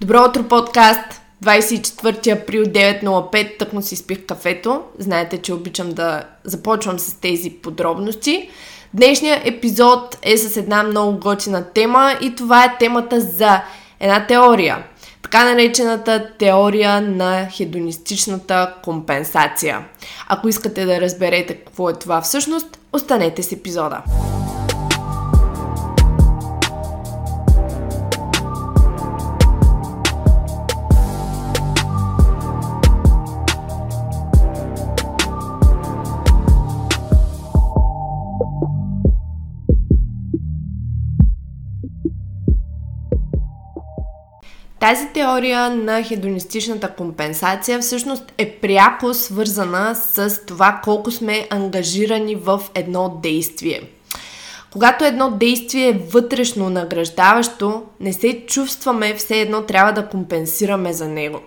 Добро утро, подкаст! 24 април 9.05, тъкмо си спих кафето. Знаете, че обичам да започвам с тези подробности. Днешният епизод е с една много готина тема и това е темата за една теория. Така наречената теория на хедонистичната компенсация. Ако искате да разберете какво е това всъщност, останете с епизода. Тази теория на хедонистичната компенсация всъщност е пряко свързана с това колко сме ангажирани в едно действие. Когато едно действие е вътрешно награждаващо, не се чувстваме все едно трябва да компенсираме за него.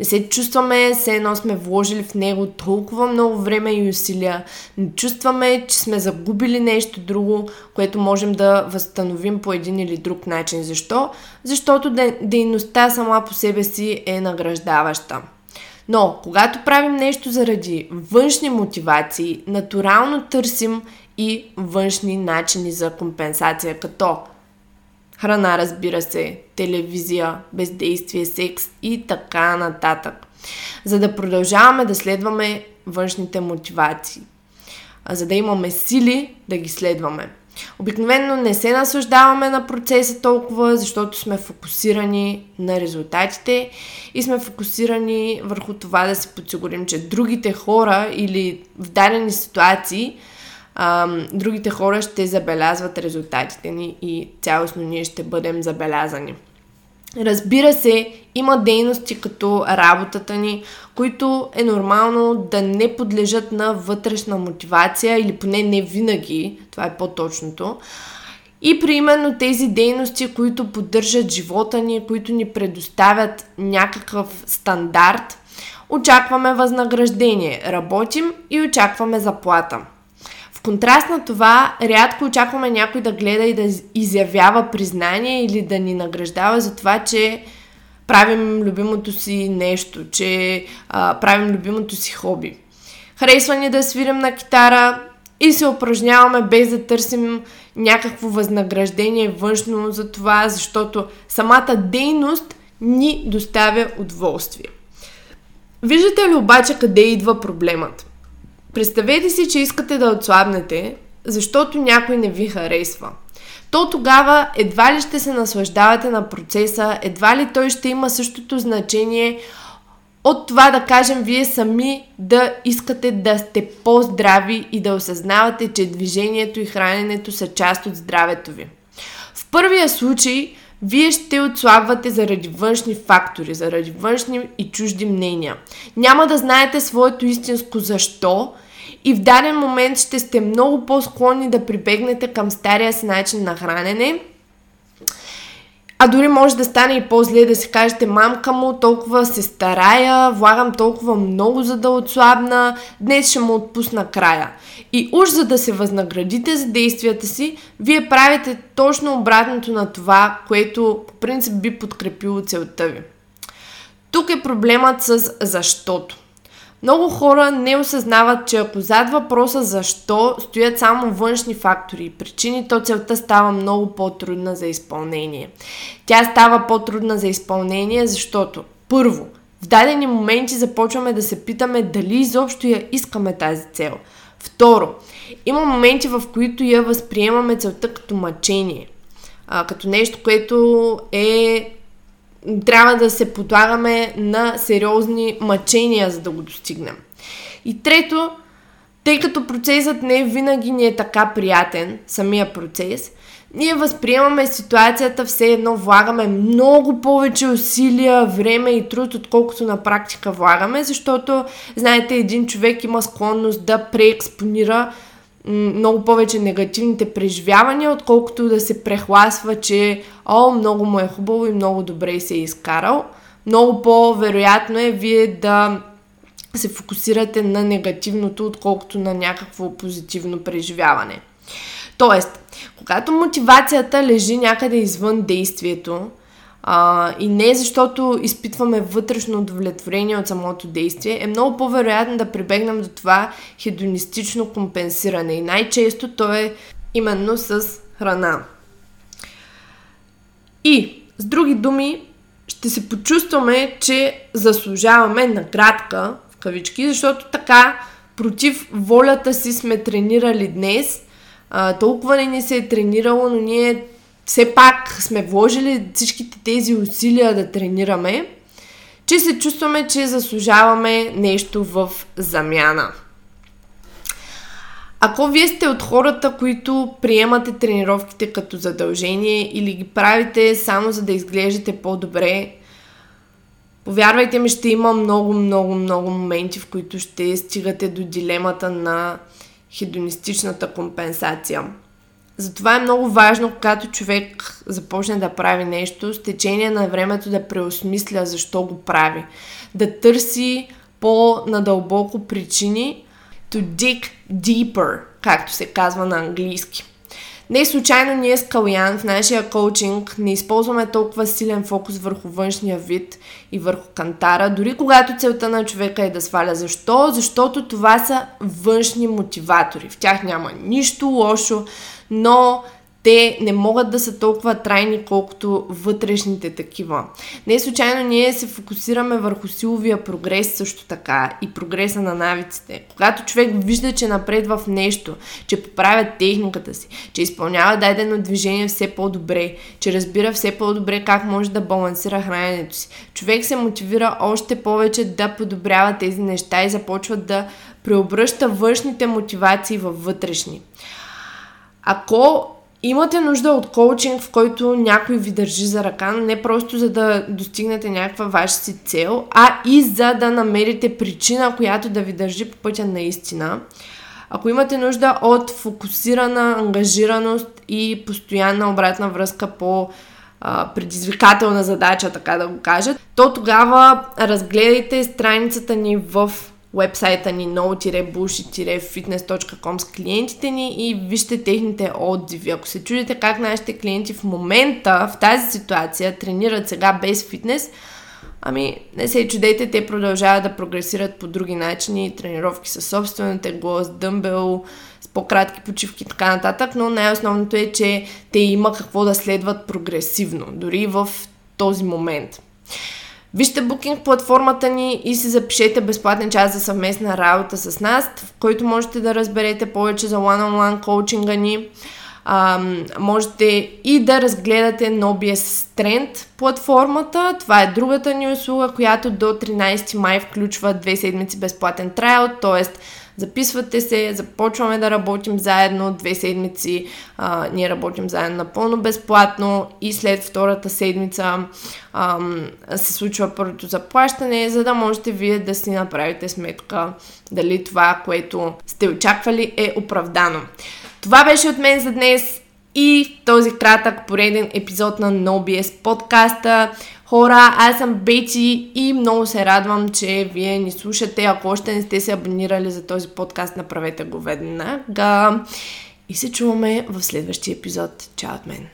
Не се чувстваме все едно сме вложили в него толкова много време и усилия. Не чувстваме, че сме загубили нещо друго, което можем да възстановим по един или друг начин. Защо? Защото дейността сама по себе си е награждаваща. Но, когато правим нещо заради външни мотивации, натурално търсим и външни начини за компенсация, като храна, разбира се, телевизия, бездействие, секс и така нататък. За да продължаваме да следваме външните мотивации. За да имаме сили да ги следваме. Обикновено не се наслаждаваме на процеса толкова, защото сме фокусирани на резултатите и сме фокусирани върху това да се подсигурим, че другите хора или в дадени ситуации – а, другите хора ще забелязват резултатите ни и цялостно ние ще бъдем забелязани. Разбира се, има дейности като работата ни, които е нормално да не подлежат на вътрешна мотивация или поне не винаги, това е по-точното. И примерно тези дейности, които поддържат живота ни, които ни предоставят някакъв стандарт, очакваме възнаграждение, работим и очакваме заплата контраст на това, рядко очакваме някой да гледа и да изявява признание или да ни награждава за това, че правим любимото си нещо, че а, правим любимото си хоби. Харесва ни да свирим на китара и се упражняваме без да търсим някакво възнаграждение външно за това, защото самата дейност ни доставя удоволствие. Виждате ли обаче къде идва проблемът? Представете си, че искате да отслабнете, защото някой не ви харесва. То тогава едва ли ще се наслаждавате на процеса, едва ли той ще има същото значение от това да кажем вие сами да искате да сте по-здрави и да осъзнавате, че движението и храненето са част от здравето ви. В първия случай вие ще отслабвате заради външни фактори, заради външни и чужди мнения. Няма да знаете своето истинско защо и в даден момент ще сте много по-склонни да прибегнете към стария си начин на хранене. А дори може да стане и по-зле да си кажете, мамка му, толкова се старая, влагам толкова много за да отслабна, днес ще му отпусна края. И уж за да се възнаградите за действията си, вие правите точно обратното на това, което по принцип би подкрепило целта ви. Тук е проблемът с защото. Много хора не осъзнават, че ако зад въпроса защо стоят само външни фактори и причини, то целта става много по-трудна за изпълнение. Тя става по-трудна за изпълнение, защото първо, в дадени моменти започваме да се питаме дали изобщо я искаме тази цел. Второ, има моменти, в които я възприемаме целта като мъчение, а, като нещо, което е трябва да се подлагаме на сериозни мъчения, за да го достигнем. И трето, тъй като процесът не винаги ни е така приятен, самия процес, ние възприемаме ситуацията, все едно влагаме много повече усилия, време и труд, отколкото на практика влагаме, защото, знаете, един човек има склонност да преекспонира много повече негативните преживявания, отколкото да се прехласва, че о, много му е хубаво и много добре се е изкарал. Много по-вероятно е вие да се фокусирате на негативното, отколкото на някакво позитивно преживяване. Тоест, когато мотивацията лежи някъде извън действието, а, и не защото изпитваме вътрешно удовлетворение от самото действие, е много по-вероятно да прибегнем до това хедонистично компенсиране. И най-често то е именно с храна. И, с други думи, ще се почувстваме, че заслужаваме наградка, в кавички, защото така против волята си сме тренирали днес. А, толкова не ни се е тренирало, но ние все пак сме вложили всичките тези усилия да тренираме, че се чувстваме, че заслужаваме нещо в замяна. Ако вие сте от хората, които приемате тренировките като задължение или ги правите само за да изглеждате по-добре, повярвайте ми, ще има много, много, много моменти, в които ще стигате до дилемата на хедонистичната компенсация. Затова е много важно, когато човек започне да прави нещо, с течение на времето да преосмисля защо го прави. Да търси по-надълбоко причини to dig deeper, както се казва на английски. Не случайно ние с Калян в нашия коучинг не използваме толкова силен фокус върху външния вид и върху кантара, дори когато целта на човека е да сваля. Защо? Защото това са външни мотиватори. В тях няма нищо лошо, но те не могат да са толкова трайни, колкото вътрешните такива. Не случайно ние се фокусираме върху силовия прогрес също така и прогреса на навиците. Когато човек вижда, че напред в нещо, че поправя техниката си, че изпълнява дадено движение все по-добре, че разбира все по-добре как може да балансира храненето си, човек се мотивира още повече да подобрява тези неща и започва да преобръща външните мотивации във вътрешни. Ако имате нужда от коучинг, в който някой ви държи за ръка, не просто за да достигнете някаква ваша си цел, а и за да намерите причина, която да ви държи по пътя наистина. Ако имате нужда от фокусирана ангажираност и постоянна обратна връзка по а, предизвикателна задача, така да го кажа, то тогава разгледайте страницата ни в вебсайта ни no-bullshit-fitness.com с клиентите ни и вижте техните отзиви. Ако се чудите как нашите клиенти в момента, в тази ситуация, тренират сега без фитнес, ами не се чудете, те продължават да прогресират по други начини, тренировки със собствено тегло, дъмбел, с по-кратки почивки и така нататък, но най-основното е, че те има какво да следват прогресивно, дори в този момент. Вижте букинг платформата ни и си запишете безплатен час за съвместна работа с нас, в който можете да разберете повече за one-on-one коучинга ни. А, можете и да разгледате Nobies Trend платформата. Това е другата ни услуга, която до 13 май включва две седмици безплатен трайл, т.е. Записвате се, започваме да работим заедно две седмици. А, ние работим заедно напълно безплатно и след втората седмица а, се случва първото заплащане, за да можете вие да си направите сметка дали това, което сте очаквали е оправдано. Това беше от мен за днес и този кратък пореден епизод на NoBS подкаста. Хора, аз съм Бети и много се радвам, че вие ни слушате. Ако още не сте се абонирали за този подкаст, направете го веднага. И се чуваме в следващия епизод. Чао от мен!